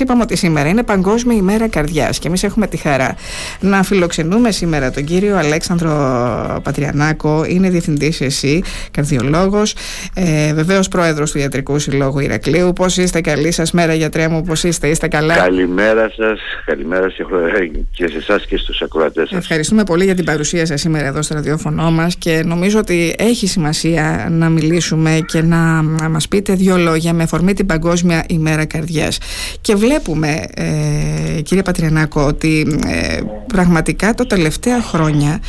Είπαμε ότι σήμερα είναι Παγκόσμια ημέρα καρδιάς και εμείς έχουμε τη χαρά να φιλοξενούμε σήμερα τον κύριο Αλέξανδρο Πατριανάκο. Είναι διευθυντής εσύ, καρδιολόγος, ε, βεβαίως πρόεδρος του Ιατρικού Συλλόγου Ηρακλείου. Πώς είστε, καλή σας μέρα, γιατρέ μου, πώς είστε, είστε καλά; Καλημέρα σας, καλημέρα και σε εσάς και στους ακροατές σας. Ευχαριστούμε πολύ για την παρουσία σας σήμερα εδώ στο ραδιόφωνο μας και νομίζω ότι έχει σημασία να μιλήσουμε και να, να μας πείτε δύο λόγια με αφορμή την Παγκόσμια ημέρα καρδιάς. Και βλέπουμε ε, κύριε Πατριανάκο ότι ε, πραγματικά τα τελευταία χρόνια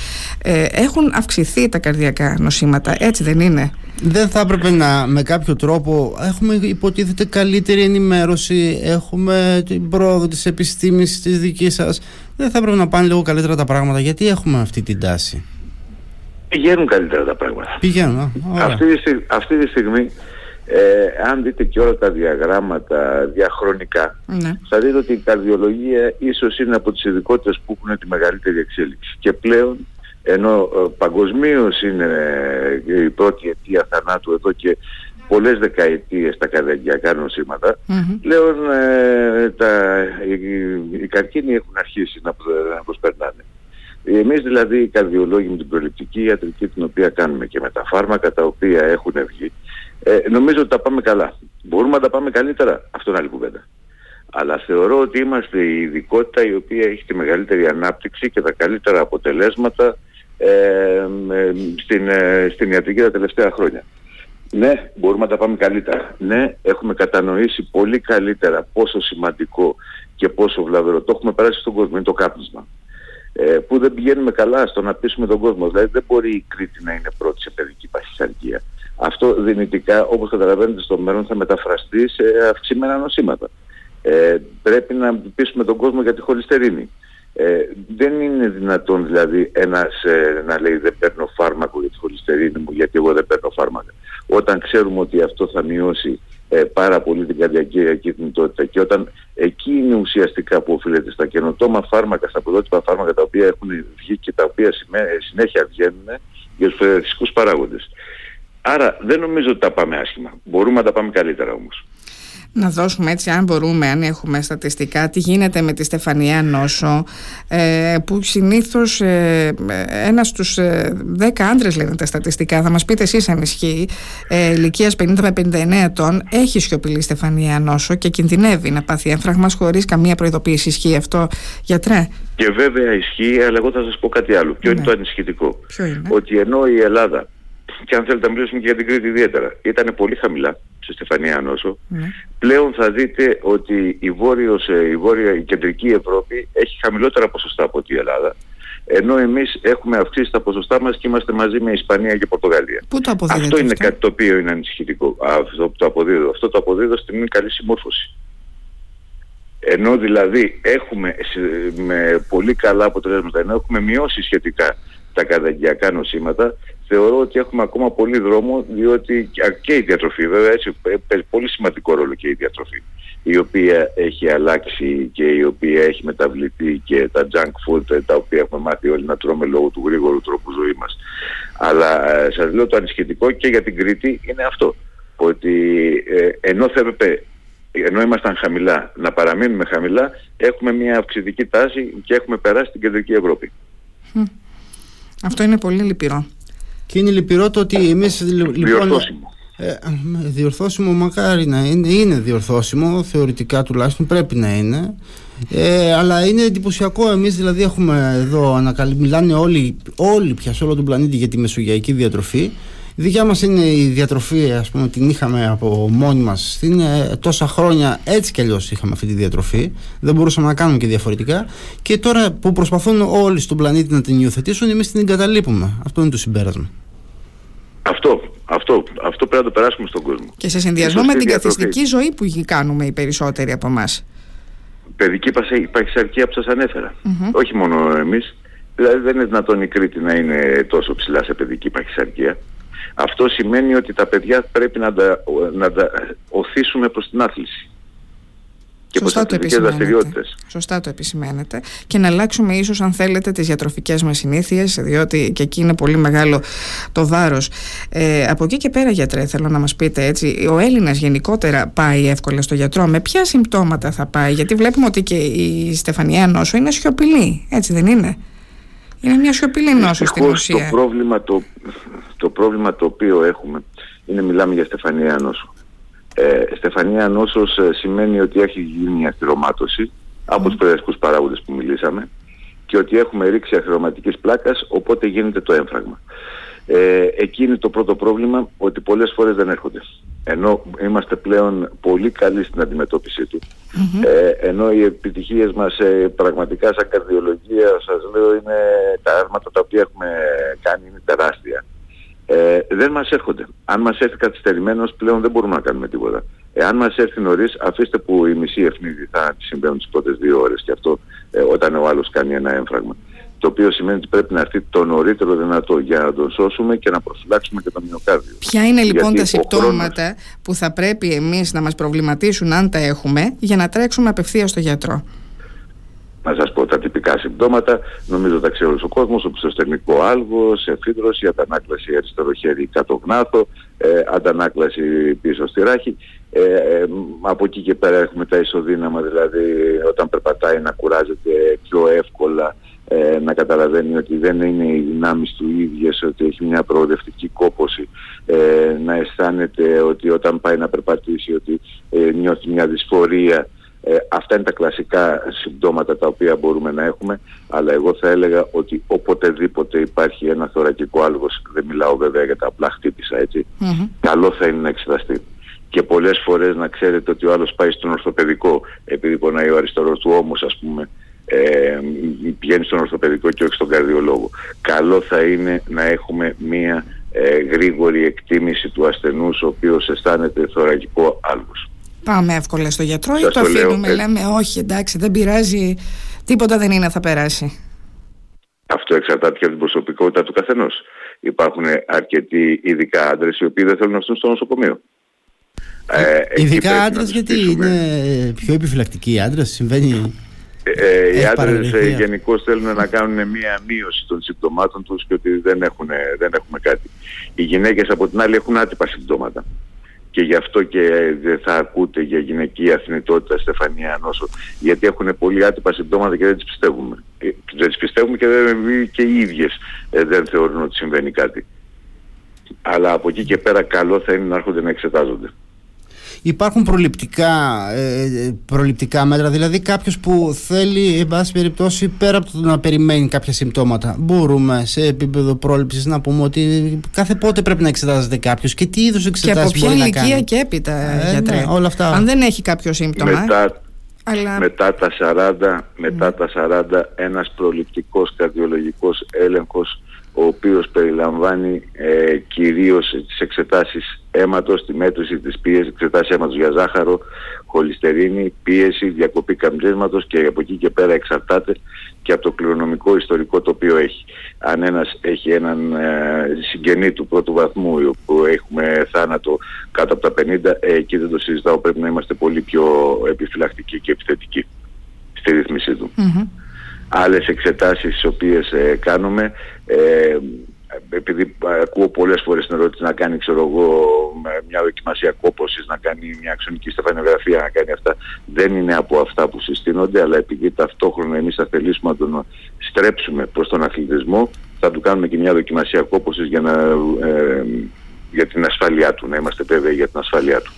ε, έχουν αυξηθεί τα καρδιακά νοσήματα έτσι δεν είναι; Δεν θα έπρεπε να με κάποιο τρόπο έχουμε υποτίθεται καλύτερη ενημέρωση έχουμε την πρόοδο της επιστήμης της δικής σας δεν θα έπρεπε να πάνε λίγο καλύτερα τα πράγματα γιατί έχουμε αυτή την τάση; Πηγαίνουν καλύτερα τα πράγματα. Πηγαίνουν. Αυτή, αυτή τη στιγμή ε, αν δείτε και όλα τα διαγράμματα διαχρονικά, ναι. θα δείτε ότι η καρδιολογία ίσως είναι από τις ειδικότητες που έχουν τη μεγαλύτερη εξέλιξη. Και πλέον, ενώ ε, παγκοσμίως είναι ε, η πρώτη αιτία θανάτου εδώ και πολλές δεκαετίες τα καρδιακά νοσήματα, πλέον ε, τα, οι, οι καρκίνοι έχουν αρχίσει να, να προσπερνάνε. Εμείς δηλαδή οι καρδιολόγοι με την προληπτική ιατρική την οποία κάνουμε και με τα φάρμακα τα οποία έχουν βγει, ε, νομίζω ότι τα πάμε καλά. Μπορούμε να τα πάμε καλύτερα. Αυτό είναι άλλη κουβέντα. Αλλά θεωρώ ότι είμαστε η ειδικότητα η οποία έχει τη μεγαλύτερη ανάπτυξη και τα καλύτερα αποτελέσματα ε, στην, ε, στην ιατρική τα τελευταία χρόνια. Ναι, μπορούμε να τα πάμε καλύτερα. Ναι, έχουμε κατανοήσει πολύ καλύτερα πόσο σημαντικό και πόσο βλαβερό. Το έχουμε περάσει στον κόσμο. Είναι το κάπνισμα. Ε, που δεν πηγαίνουμε καλά στο να πείσουμε τον κόσμο. Δηλαδή δεν μπορεί η Κρήτη να είναι πρώτη σε παιδική παχυσαρκία αυτό δυνητικά όπως καταλαβαίνετε στο μέλλον θα μεταφραστεί σε αυξημένα νοσήματα. Ε, πρέπει να πείσουμε τον κόσμο για τη χολυστερίνη. Ε, δεν είναι δυνατόν δηλαδή ένας ε, να λέει δεν παίρνω φάρμακο για τη χολυστερίνη μου γιατί εγώ δεν παίρνω φάρμακα. Όταν ξέρουμε ότι αυτό θα μειώσει ε, πάρα πολύ την καρδιακή κινητότητα και όταν εκεί είναι ουσιαστικά που οφείλεται στα καινοτόμα φάρμακα, στα πρωτότυπα φάρμακα τα οποία έχουν βγει και τα οποία συνέχεια βγαίνουν για τους φυσικούς παράγοντες. Άρα δεν νομίζω ότι τα πάμε άσχημα. Μπορούμε να τα πάμε καλύτερα όμως. Να δώσουμε έτσι, αν μπορούμε, αν έχουμε στατιστικά, τι γίνεται με τη Στεφανία νόσο, ε, που συνήθως ε, ένας στους ε, 10 άντρες λένε τα στατιστικά, θα μας πείτε εσείς αν ισχύει, ε, ηλικίας 50 με 59 ετών, έχει σιωπηλή Στεφανία νόσο και κινδυνεύει να πάθει έμφραγμας χωρίς καμία προειδοποίηση. Ισχύει αυτό, γιατρέ; Και βέβαια ισχύει, αλλά εγώ θα σας πω κάτι άλλο. Ποιο είναι ναι. το ανησυχητικό; Ότι ενώ η Ελλάδα και αν θέλετε να μιλήσουμε και για την Κρήτη ιδιαίτερα, ήταν πολύ χαμηλά σε Στεφανία Νόσο. Ναι. Πλέον θα δείτε ότι η, βόρειος, ε, η, βόρεια, η κεντρική Ευρώπη έχει χαμηλότερα ποσοστά από ότι η Ελλάδα. Ενώ εμείς έχουμε αυξήσει τα ποσοστά μας και είμαστε μαζί με Ισπανία και Πορτογαλία. Πού το αυτό είναι αυτό; κάτι το οποίο είναι ανησυχητικό. Αυτό το αποδίδω. Αυτό το αποδίδω στην καλή συμμόρφωση. Ενώ δηλαδή έχουμε με πολύ καλά αποτελέσματα, ενώ έχουμε μειώσει σχετικά τα καρδιακά νοσήματα, θεωρώ ότι έχουμε ακόμα πολύ δρόμο διότι και η διατροφή βέβαια έτσι παίζει πολύ σημαντικό ρόλο και η διατροφή η οποία έχει αλλάξει και η οποία έχει μεταβληθεί και τα junk food τα οποία έχουμε μάθει όλοι να τρώμε λόγω του γρήγορου τρόπου ζωής μας. Αλλά ε, σας λέω το ανησυχητικό και για την Κρήτη είναι αυτό ότι ε, ενώ θα έπρεπε ενώ ήμασταν χαμηλά, να παραμείνουμε χαμηλά, έχουμε μια αυξητική τάση και έχουμε περάσει την κεντρική Ευρώπη. Αυτό είναι πολύ λυπηρό. Και είναι λυπηρό το ότι εμείς λοιπόν... Διορθώσιμο. Ε, διορθώσιμο μακάρι να είναι, είναι διορθώσιμο, θεωρητικά τουλάχιστον πρέπει να είναι. Ε, αλλά είναι εντυπωσιακό. Εμείς δηλαδή έχουμε εδώ ανακαλύ... μιλάνε όλοι, όλοι πια σε όλο τον πλανήτη για τη μεσογειακή διατροφή. Η δικιά μας είναι η διατροφή, ας πούμε, την είχαμε από μόνοι μας. Είναι τόσα χρόνια έτσι κι αλλιώς είχαμε αυτή τη διατροφή. Δεν μπορούσαμε να κάνουμε και διαφορετικά. Και τώρα που προσπαθούν όλοι στον πλανήτη να την υιοθετήσουν, εμείς την εγκαταλείπουμε. Αυτό είναι το συμπέρασμα. Αυτό, αυτό, αυτό πρέπει να το περάσουμε στον κόσμο. Και σε συνδυασμό με την καθιστική ζωή που κάνουμε οι περισσότεροι από εμάς. Παιδική παχυσαρκία που σας ανέφερα. Όχι μόνο εμείς. Δηλαδή δεν είναι δυνατόν η Κρήτη να είναι τόσο ψηλά σε παιδική παχυσαρκία. Αυτό σημαίνει ότι τα παιδιά πρέπει να τα, να τα οθήσουμε προς την άθληση. Και Σωστά το, δραστηριότητες. Σωστά το επισημαίνετε. Και να αλλάξουμε ίσως, αν θέλετε, τις διατροφικές μας συνήθειες, διότι και εκεί είναι πολύ μεγάλο το βάρος. Ε, από εκεί και πέρα, γιατρέ, θέλω να μας πείτε έτσι, ο Έλληνας γενικότερα πάει εύκολα στο γιατρό; Με ποια συμπτώματα θα πάει, Γιατί βλέπουμε ότι και η Στεφανία Νόσο είναι σιωπηλή, έτσι δεν είναι; Είναι μια σιωπηλή νόσο στην ουσία. Το πρόβλημα το, το πρόβλημα το οποίο έχουμε είναι μιλάμε για Στεφανία Νόσο. Ε, Στεφανία νόσος ε, σημαίνει ότι έχει γίνει μια αστυρωμάτωση από τους παιδευτικούς παράγοντες που μιλήσαμε και ότι έχουμε ρίξει αχρωματικής πλάκας οπότε γίνεται το έμφραγμα. Ε, εκεί είναι το πρώτο πρόβλημα ότι πολλές φορές δεν έρχονται. Ενώ είμαστε πλέον πολύ καλοί στην αντιμετώπιση του. Ε, ενώ οι επιτυχίες μας ε, πραγματικά σαν καρδιολογία σας λέω είναι τα άρματα τα οποία έχουμε κάνει είναι τεράστια ε, δεν μας έρχονται. Αν μας έρθει καθυστερημένος πλέον δεν μπορούμε να κάνουμε τίποτα. Εάν μας έρθει νωρίς, αφήστε που η μισή ευνίδη θα συμβαίνουν τις πρώτες δύο ώρες και αυτό ε, όταν ο άλλος κάνει ένα έμφραγμα. Το οποίο σημαίνει ότι πρέπει να έρθει το νωρίτερο δυνατό για να τον σώσουμε και να προφυλάξουμε και το μυοκάρδιο. Ποια είναι λοιπόν τα συμπτώματα που θα πρέπει εμείς να μας προβληματίσουν αν τα έχουμε για να τρέξουμε απευθείας στο γιατρό; Να σας πω τα τυπικά συμπτώματα, νομίζω τα ξέρει ο κόσμος, οπισθοστερνικό άλγος, εφίδρωση, αντανάκλαση αριστερό χέρι κάτω γνάθο, ε, αντανάκλαση πίσω στη ράχη. Ε, ε, από εκεί και πέρα έχουμε τα ισοδύναμα, δηλαδή όταν περπατάει να κουράζεται πιο εύκολα, ε, να καταλαβαίνει ότι δεν είναι οι δυνάμεις του ίδιες, ότι έχει μια προοδευτική κόποση, ε, να αισθάνεται ότι όταν πάει να περπατήσει ότι ε, νιώθει μια δυσφορία, ε, αυτά είναι τα κλασικά συμπτώματα τα οποία μπορούμε να έχουμε, αλλά εγώ θα έλεγα ότι οποτεδήποτε υπάρχει ένα θωρακικό άλγος, δεν μιλάω βέβαια για τα απλά χτύπησα καλό θα είναι να εξεταστεί. Και πολλές φορές να ξέρετε ότι ο άλλος πάει στον ορθοπαιδικό, επειδή πονάει ο αριστερός του ώμος ας πούμε, ε, πηγαίνει στον ορθοπαιδικό και όχι στον καρδιολόγο. Καλό θα είναι να έχουμε μία ε, γρήγορη εκτίμηση του ασθενούς ο οποίος αισθάνεται θωρακικό άλγος. Πάμε εύκολα στο γιατρό ή το αφήνουμε, ε, λέμε όχι εντάξει δεν πειράζει, τίποτα δεν είναι θα περάσει. Αυτό εξαρτάται και από την προσωπικότητα του καθενός. Υπάρχουν αρκετοί ειδικά άντρες οι οποίοι δεν θέλουν να έρθουν στο νοσοκομείο. Ε, ειδικά άντρες γιατί είναι πιο επιφυλακτικοί άντρες, συμβαίνει... Ε, ε οι άντρες ε, γενικώς θέλουν να κάνουν μία μείωση των συμπτωμάτων τους και ότι δεν, έχουν, δεν έχουμε κάτι. Οι γυναίκες από την άλλη έχουν άτυπα συμπτώματα και γι' αυτό και δεν θα ακούτε για γυναική αθνητότητα Στεφανία Νόσο γιατί έχουν πολύ άτυπα συμπτώματα και δεν τις πιστεύουμε. Ε, δεν τις πιστεύουμε και, δεν, και οι ίδιες ε, δεν θεωρούν ότι συμβαίνει κάτι. Αλλά από εκεί και πέρα καλό θα είναι να έρχονται να εξετάζονται. Υπάρχουν προληπτικά, ε, προληπτικά μέτρα, δηλαδή κάποιος που θέλει, εν πάση περιπτώσει, πέρα από το να περιμένει κάποια συμπτώματα, μπορούμε σε επίπεδο πρόληψης να πούμε ότι κάθε πότε πρέπει να εξετάζεται κάποιος και τι είδους εξετάσεις μπορεί να κάνει. Και από ποια ηλικία και έπειτα, ε, γιατρέ. Ναι, όλα αυτά. Αν δεν έχει κάποιο σύμπτωμα. Μετά, αλλά... μετά τα 40, μετά ναι. τα 40 ένας προληπτικός καρδιολογικός έλεγχος ο οποίος περιλαμβάνει ε, κυρίως τις εξετάσεις αίματος, τη μέτρηση της πίεσης, εξετάσεις αίματος για ζάχαρο, χολυστερίνη, πίεση, διακοπή καμπλίσματος και από εκεί και πέρα εξαρτάται και από το κληρονομικό ιστορικό το οποίο έχει. Αν ένας έχει έναν ε, συγγενή του πρώτου βαθμού που έχουμε θάνατο κάτω από τα 50, ε, εκεί δεν το συζητάω, πρέπει να είμαστε πολύ πιο επιφυλακτικοί και επιθετικοί στη ρύθμιση του άλλες εξετάσεις τις οποίες ε, κάνουμε ε, επειδή ακούω πολλές φορές την ερώτηση να κάνει ξέρω εγώ μια δοκιμασία κόπωσης, να κάνει μια αξονική στεφανιογραφία, να κάνει αυτά δεν είναι από αυτά που συστήνονται αλλά επειδή ταυτόχρονα εμείς θα θελήσουμε να τον στρέψουμε προς τον αθλητισμό θα του κάνουμε και μια δοκιμασία κόπωσης για, να, ε, για την ασφάλειά του, να είμαστε βέβαιοι για την ασφάλειά του.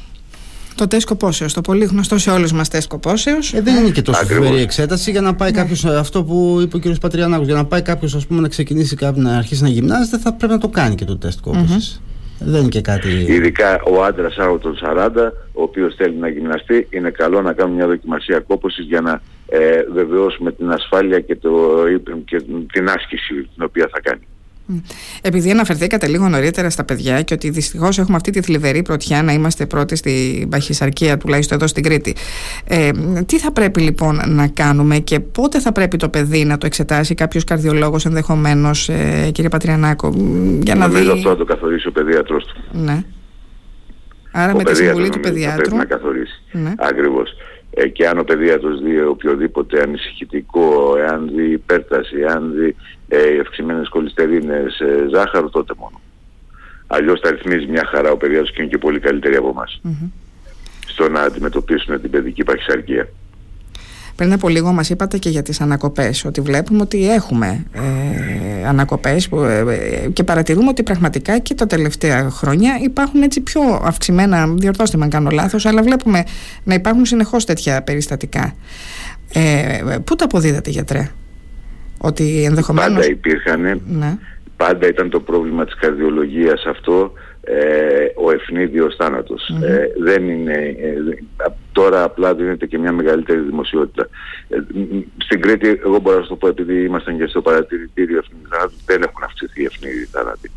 Το τεστ κοπόσεω, το πολύ γνωστό σε όλους μας τεστ κοπόσεω. Ε, δεν είναι και τόσο φοβερή εξέταση για να πάει ναι. κάποιος, ε, αυτό που είπε ο κ. Πατριανάκος, για να πάει κάποιος να ξεκινήσει κάποιο, να αρχίσει να γυμνάζεται, θα πρέπει να το κάνει και το τεστ κόπωση. Δεν είναι και κάτι. Ειδικά ο άντρας άνω των 40, ο οποίος θέλει να γυμναστεί, είναι καλό να κάνουμε μια δοκιμασία κόπωσης για να ε, βεβαιώσουμε την ασφάλεια και, το, και την άσκηση την οποία θα κάνει. Επειδή αναφερθήκατε λίγο νωρίτερα στα παιδιά και ότι δυστυχώς έχουμε αυτή τη θλιβερή πρωτιά να είμαστε πρώτοι στην παχυσαρκία, τουλάχιστον εδώ στην Κρήτη. Ε, τι θα πρέπει λοιπόν να κάνουμε και πότε θα πρέπει το παιδί να το εξετάσει κάποιος καρδιολόγος ενδεχομένως, ε, κύριε Πατριανάκο, για να Νομίζω δει; αυτό να το καθορίσει ο παιδίατρο του. Ναι. Άρα ο με τη συμβουλή του παιδιάτρου. Πρέπει να καθορίσει. Ναι. Ακριβώς. Ε, και αν ο παιδίατρος δει οποιοδήποτε ανησυχητικό, εάν δει υπέρταση, εάν δει ε, ευξημένες κολυστερίνες, ε, ζάχαρο, τότε μόνο. Αλλιώς θα ρυθμίζει μια χαρά ο παιδίατρος και είναι και πολύ καλύτεροι από εμάς στο να αντιμετωπίσουν την παιδική παχυσαρκία. Πριν από λίγο μας είπατε και για τις ανακοπές ότι βλέπουμε ότι έχουμε ε, ανακοπές που, ε, ε, και παρατηρούμε ότι πραγματικά και τα τελευταία χρόνια υπάρχουν έτσι πιο αυξημένα, διορθώστε με αν κάνω λάθος, αλλά βλέπουμε να υπάρχουν συνεχώς τέτοια περιστατικά. Ε, πού τα αποδίδατε γιατρέ, ότι ενδεχομένως... Πάντα υπήρχαν, ναι. πάντα ήταν το πρόβλημα της καρδιολογίας αυτό, ε, ο ευνίδιος ε, δεν είναι, ε, τώρα απλά δίνεται και μια μεγαλύτερη δημοσιότητα. Ε, στην Κρήτη, εγώ μπορώ να σου το πω επειδή ήμασταν και στο παρατηρητήριο ευνίδιος θάνατος, δεν έχουν αυξηθεί οι ευνίδιοι θάνατοι.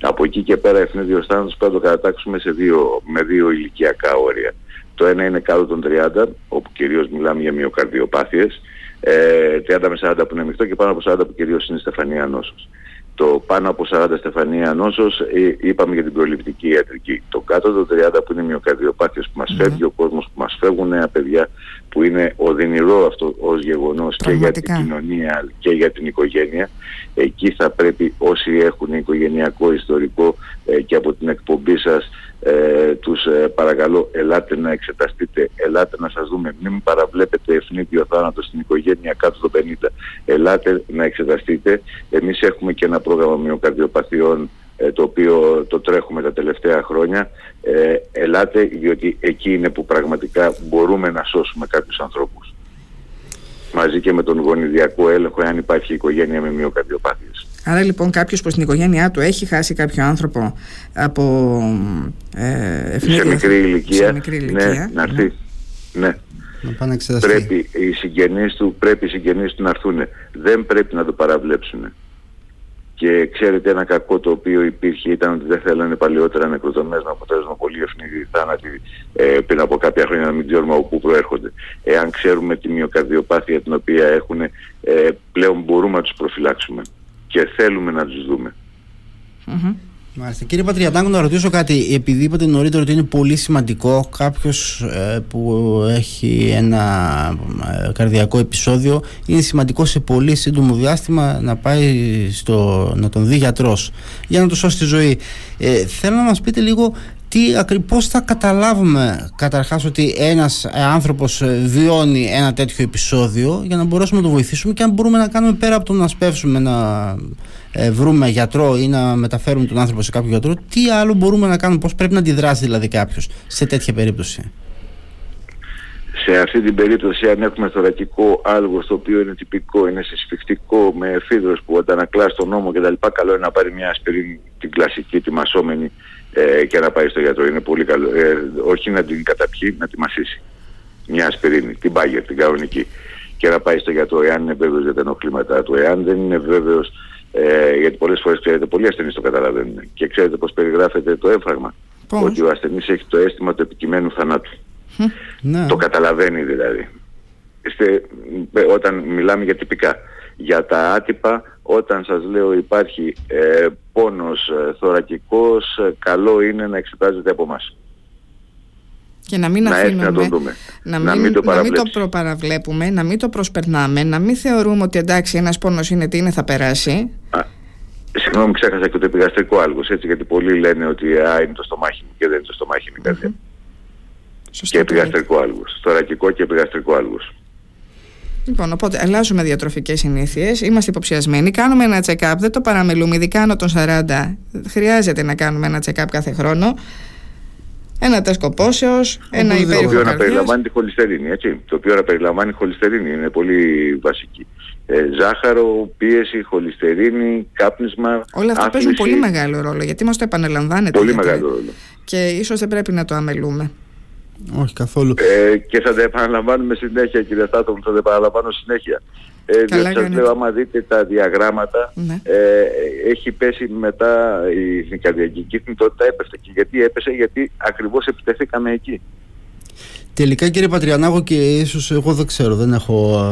Από εκεί και πέρα ευνίδιος θάνατος πρέπει να το κατατάξουμε σε δύο, με δύο ηλικιακά όρια. Το ένα είναι κάτω των 30, όπου κυρίως μιλάμε για μυοκαρδιοπάθειες, ε, 30 με 40 που είναι μειχτό και πάνω από 40 που κυρίως είναι στεφανία νόσος το πάνω από 40 στεφανία νόσος ε, είπαμε για την προληπτική ιατρική. Το κάτω το 30 που είναι μυοκαρδιοπάθειες που μας φεύγει ο κόσμος, που μας φεύγουν νέα παιδιά που είναι οδυνηρό αυτό ως γεγονός και για την κοινωνία και για την οικογένεια. Εκεί θα πρέπει όσοι έχουν οικογενειακό ιστορικό ε, και από την εκπομπή σας ε, τους ε, παρακαλώ ελάτε να εξεταστείτε, ελάτε να σας δούμε, μην παραβλέπετε ευνίδιο θάνατο στην οικογένεια κάτω των 50, ελάτε να εξεταστείτε. Εμείς έχουμε και ένα πρόγραμμα μυοκαρδιοπαθειών ε, το οποίο το τρέχουμε τα τελευταία χρόνια. Ε, ελάτε διότι εκεί είναι που πραγματικά μπορούμε να σώσουμε κάποιους ανθρώπους. Μαζί και με τον γονιδιακό έλεγχο εάν υπάρχει οικογένεια με μυοκαρδιοπάθειες. Άρα λοιπόν κάποιος που στην οικογένειά του έχει χάσει κάποιο άνθρωπο από ε, σε μικρή ηλικία, σε μικρή ηλικία ναι, να έρθει. Ναι. ναι. πρέπει οι συγγενείς του, πρέπει οι συγγενείς του να έρθουν. Δεν πρέπει να το παραβλέψουν. Και ξέρετε ένα κακό το οποίο υπήρχε ήταν ότι δεν θέλανε παλιότερα νεκροτομές με αποτέλεσμα πολύ ευνηδή θάνατη ε, πριν από κάποια χρόνια να μην ξέρουμε από πού προέρχονται. Εάν ξέρουμε τη μυοκαρδιοπάθεια την οποία έχουν ε, πλέον μπορούμε να τους προφυλάξουμε και θέλουμε να τους δούμε. Μάλιστα. Κύριε Πατριατάγκο, να ρωτήσω κάτι. Επειδή είπατε νωρίτερα ότι είναι πολύ σημαντικό κάποιος ε, που έχει ένα ε, καρδιακό επεισόδιο, είναι σημαντικό σε πολύ σύντομο διάστημα να πάει στο, να τον δει γιατρός για να του σώσει τη ζωή. Ε, θέλω να μας πείτε λίγο τι ακριβώς θα καταλάβουμε καταρχάς ότι ένας άνθρωπος βιώνει ένα τέτοιο επεισόδιο για να μπορέσουμε να το βοηθήσουμε και αν μπορούμε να κάνουμε πέρα από το να σπεύσουμε να ε, βρούμε γιατρό ή να μεταφέρουμε τον άνθρωπο σε κάποιο γιατρό τι άλλο μπορούμε να κάνουμε, πώς πρέπει να αντιδράσει δηλαδή κάποιος σε τέτοια περίπτωση; Σε αυτή την περίπτωση αν έχουμε θωρακικό άλγο το οποίο είναι τυπικό, είναι συσφιχτικό με εφίδρος που αντανακλά στον νόμο κτλ. Καλό είναι να πάρει μια ασπιρίνη την κλασική, τη μασόμενη ε, και να πάει στο γιατρό. Είναι πολύ καλό. Ε, όχι να την καταπιεί, να τη μασίσει. Μια ασπιρίνη, την πάγια, την κανονική. Και να πάει στο γιατρό, εάν είναι βέβαιος για τα ενοχλήματά του. Εάν δεν είναι βέβαιος, ε, γιατί πολλές φορές ξέρετε, πολλοί ασθενείς το καταλαβαίνουν. Και ξέρετε πώς περιγράφεται το έμφραγμα. Ότι ο ασθενής έχει το αίσθημα του επικειμένου θανάτου. Ναι. Το καταλαβαίνει δηλαδή. Είστε, όταν μιλάμε για τυπικά. Για τα άτυπα, όταν σας λέω υπάρχει ε, πόνος ε, θωρακικός, ε, καλό είναι να εξετάζεται από εμάς. Και να μην να αφήνουμε, να, το δούμε. Να, μην, να, μην το να μην το προπαραβλέπουμε, να μην το προσπερνάμε, να μην θεωρούμε ότι εντάξει ένας πόνος είναι τι είναι θα περάσει. Α, συγγνώμη ξέχασα και το επιγαστρικό άλγος έτσι γιατί πολλοί λένε ότι α, είναι το στομάχι μου και δεν είναι το στομάχι μου mm-hmm. Και επιγαστρικό άλγος, θωρακικό και επιγαστρικό άλγος. Λοιπόν, οπότε αλλάζουμε διατροφικές συνήθειες, είμαστε υποψιασμένοι, κάνουμε ένα check-up, δεν το παραμελούμε, ειδικά άνω των 40. Χρειάζεται να κάνουμε ένα check-up κάθε χρόνο. Ένα τεστ κοπόσεως, ένα υπέροχο. Το οποίο να περιλαμβάνει τη χολυστερίνη, έτσι. Το οποίο να περιλαμβάνει χολυστερίνη, είναι πολύ βασική. Ε, ζάχαρο, πίεση, χολυστερίνη, κάπνισμα. Όλα αυτά παίζουν πολύ μεγάλο ρόλο γιατί μας το επαναλαμβάνετε. Πολύ μεγάλο ρόλο. Και ίσως δεν πρέπει να το αμελούμε. Όχι καθόλου. Ε, και θα τα επαναλαμβάνουμε συνέχεια, κύριε Στάτο, θα τα επαναλαμβάνω συνέχεια. Ε, διότι σας λέω, άμα δείτε τα διαγράμματα, ναι. ε, έχει πέσει μετά η καρδιακή θνητότητα έπεσε. Και γιατί έπεσε, γιατί ακριβώς επιτεθήκαμε εκεί. Τελικά κύριε Πατριανάγο και ίσως εγώ δεν ξέρω, δεν έχω,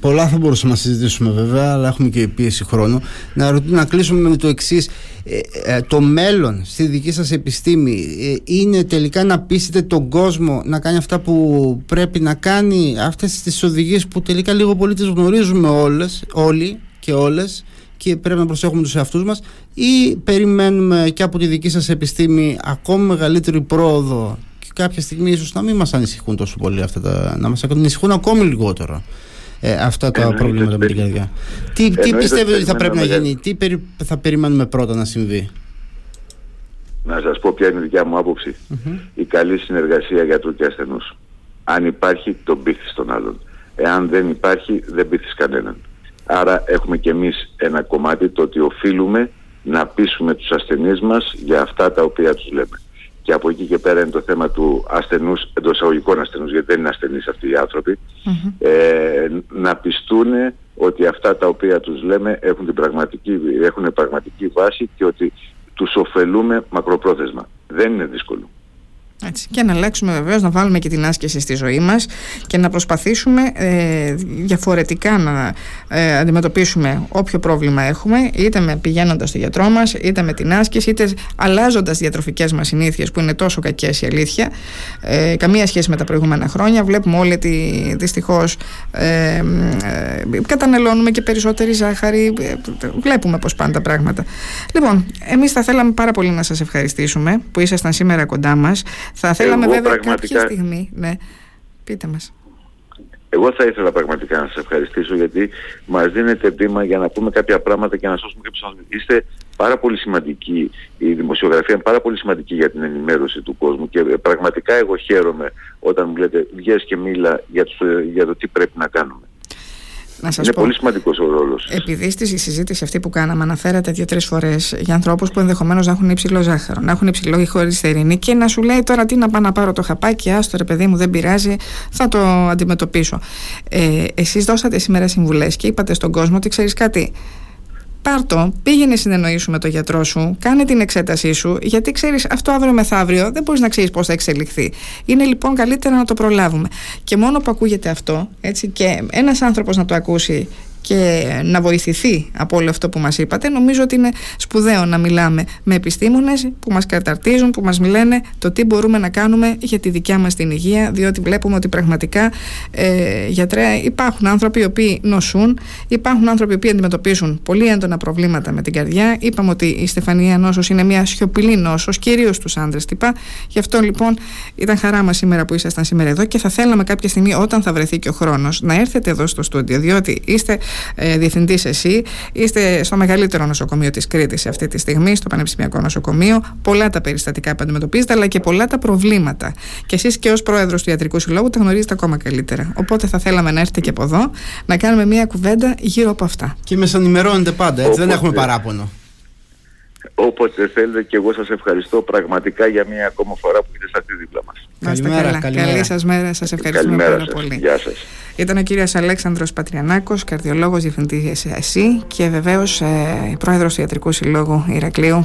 πολλά θα μπορούσαμε να συζητήσουμε βέβαια αλλά έχουμε και πίεση χρόνου να, να κλείσουμε με το εξής. Ε, ε, το μέλλον στη δική σας επιστήμη ε, είναι τελικά να πείσετε τον κόσμο να κάνει αυτά που πρέπει να κάνει αυτές τις οδηγίες που τελικά λίγο πολύ τις γνωρίζουμε όλες, όλοι και όλες και πρέπει να προσέχουμε τους εαυτούς μας ή περιμένουμε και από τη δική σας επιστήμη ακόμη μεγαλύτερη πρόοδο κάποια στιγμή ίσως να μην μας ανησυχούν τόσο πολύ αυτά τα, να μας ανησυχούν ακόμη λιγότερο ε, αυτά τα προβλήματα με την καρδιά. Τι, τι πιστεύετε ότι θα πρέπει να γίνει, τι θα περιμένουμε πρώτα να συμβεί; Να σας πω ποια είναι η δικιά μου αποψη Η καλή συνεργασία γιατρού και ασθενούς. Αν υπάρχει, τον πείθεις τον άλλον. Εάν δεν υπάρχει, δεν πείθεις κανέναν. Άρα έχουμε και εμείς ένα κομμάτι το ότι οφείλουμε να πείσουμε τους ασθενείς μας για αυτά τα οποία τους λέμε και από εκεί και πέρα είναι το θέμα του ασθενούς, εντός εισαγωγικών ασθενούς, γιατί δεν είναι ασθενείς αυτοί οι άνθρωποι, ε, να πιστούν ότι αυτά τα οποία τους λέμε έχουν, την πραγματική, έχουν πραγματική βάση και ότι τους ωφελούμε μακροπρόθεσμα. Δεν είναι δύσκολο. Έτσι. Και να αλλάξουμε βεβαίως, να βάλουμε και την άσκηση στη ζωή μας και να προσπαθήσουμε ε, διαφορετικά να ε, αντιμετωπίσουμε όποιο πρόβλημα έχουμε, είτε με πηγαίνοντας στο γιατρό μας, είτε με την άσκηση, είτε αλλάζοντας τις διατροφικές μας συνήθειες που είναι τόσο κακές η αλήθεια. Ε, καμία σχέση με τα προηγούμενα χρόνια. Βλέπουμε όλοι ότι δυστυχώς ε, ε, καταναλώνουμε και περισσότερη ζάχαρη. Ε, βλέπουμε πώς πάνε τα πράγματα. Λοιπόν, εμείς θα θέλαμε πάρα πολύ να σας ευχαριστήσουμε που ήσασταν σήμερα κοντά μας. Θα θέλαμε Εγώ βέβαια πραγματικά... κάποια στιγμή. Ναι. Πείτε μας. Εγώ θα ήθελα πραγματικά να σας ευχαριστήσω γιατί μας δίνετε βήμα για να πούμε κάποια πράγματα και να σώσουμε κάποιους ανθρώπους. Είστε πάρα πολύ σημαντικοί, η δημοσιογραφία είναι πάρα πολύ σημαντική για την ενημέρωση του κόσμου και πραγματικά εγώ χαίρομαι όταν μου λέτε βγες και μίλα για, για το τι πρέπει να κάνουμε. Να σας είναι πω, πολύ σημαντικός ο ρόλος. Επειδή στη συζήτηση αυτή που κάναμε αναφέρατε δύο-τρεις φορές για ανθρώπους που ενδεχομένως να έχουν υψηλό ζάχαρο, να έχουν υψηλό χωριστερίνη και να σου λέει τώρα τι να πάω να πάρω το χαπάκι, άστο ρε παιδί μου, δεν πειράζει, θα το αντιμετωπίσω. Ε, Εσείς δώσατε σήμερα συμβουλές και είπατε στον κόσμο ότι ξέρεις κάτι. Πάρτο, πήγαινε συνεννοήσου με τον γιατρό σου, κάνε την εξέτασή σου, γιατί ξέρεις αυτό αύριο μεθαύριο δεν μπορείς να ξέρεις πώς θα εξελιχθεί. Είναι λοιπόν καλύτερα να το προλάβουμε. Και μόνο που ακούγεται αυτό, έτσι, και ένας άνθρωπος να το ακούσει και να βοηθηθεί από όλο αυτό που μας είπατε νομίζω ότι είναι σπουδαίο να μιλάμε με επιστήμονες που μας καταρτίζουν, που μας μιλάνε το τι μπορούμε να κάνουμε για τη δικιά μας την υγεία διότι βλέπουμε ότι πραγματικά ε, γιατρέ υπάρχουν άνθρωποι οι οποίοι νοσούν υπάρχουν άνθρωποι οι οποίοι αντιμετωπίζουν πολύ έντονα προβλήματα με την καρδιά. Είπαμε ότι η Στεφανία νόσος είναι μια σιωπηλή νόσος κυρίως στους άντρες τυπά γι' αυτό λοιπόν ήταν χαρά μας σήμερα που ήσασταν σήμερα εδώ και θα θέλαμε κάποια στιγμή όταν θα βρεθεί και ο χρόνος να έρθετε εδώ στο στούντιο διότι είστε ε, διευθυντής εσύ. Είστε στο μεγαλύτερο νοσοκομείο της Κρήτης αυτή τη στιγμή, στο Πανεπιστημιακό Νοσοκομείο. Πολλά τα περιστατικά που αντιμετωπίζετε, αλλά και πολλά τα προβλήματα. Και εσείς και ως πρόεδρος του Ιατρικού Συλλόγου τα γνωρίζετε ακόμα καλύτερα. Οπότε θα θέλαμε να έρθετε και από εδώ να κάνουμε μια κουβέντα γύρω από αυτά. Και με ενημερώνετε πάντα, έτσι δεν έχουμε παράπονο. Όποτε θέλετε και εγώ σας ευχαριστώ πραγματικά για μια ακόμα φορά που είστε αυτή δίπλα μας. Καλημέρα, καλά. καλημέρα. Καλή σας μέρα. Σας ευχαριστούμε καλημέρα πάρα πολύ. Γεια σας. Ήταν ο κύριος Αλέξανδρος Πατριανάκος, καρδιολόγος διευθυντής ΕΣΥ και βεβαίως ε, πρόεδρος του Ιατρικού Συλλόγου Ηρακλείου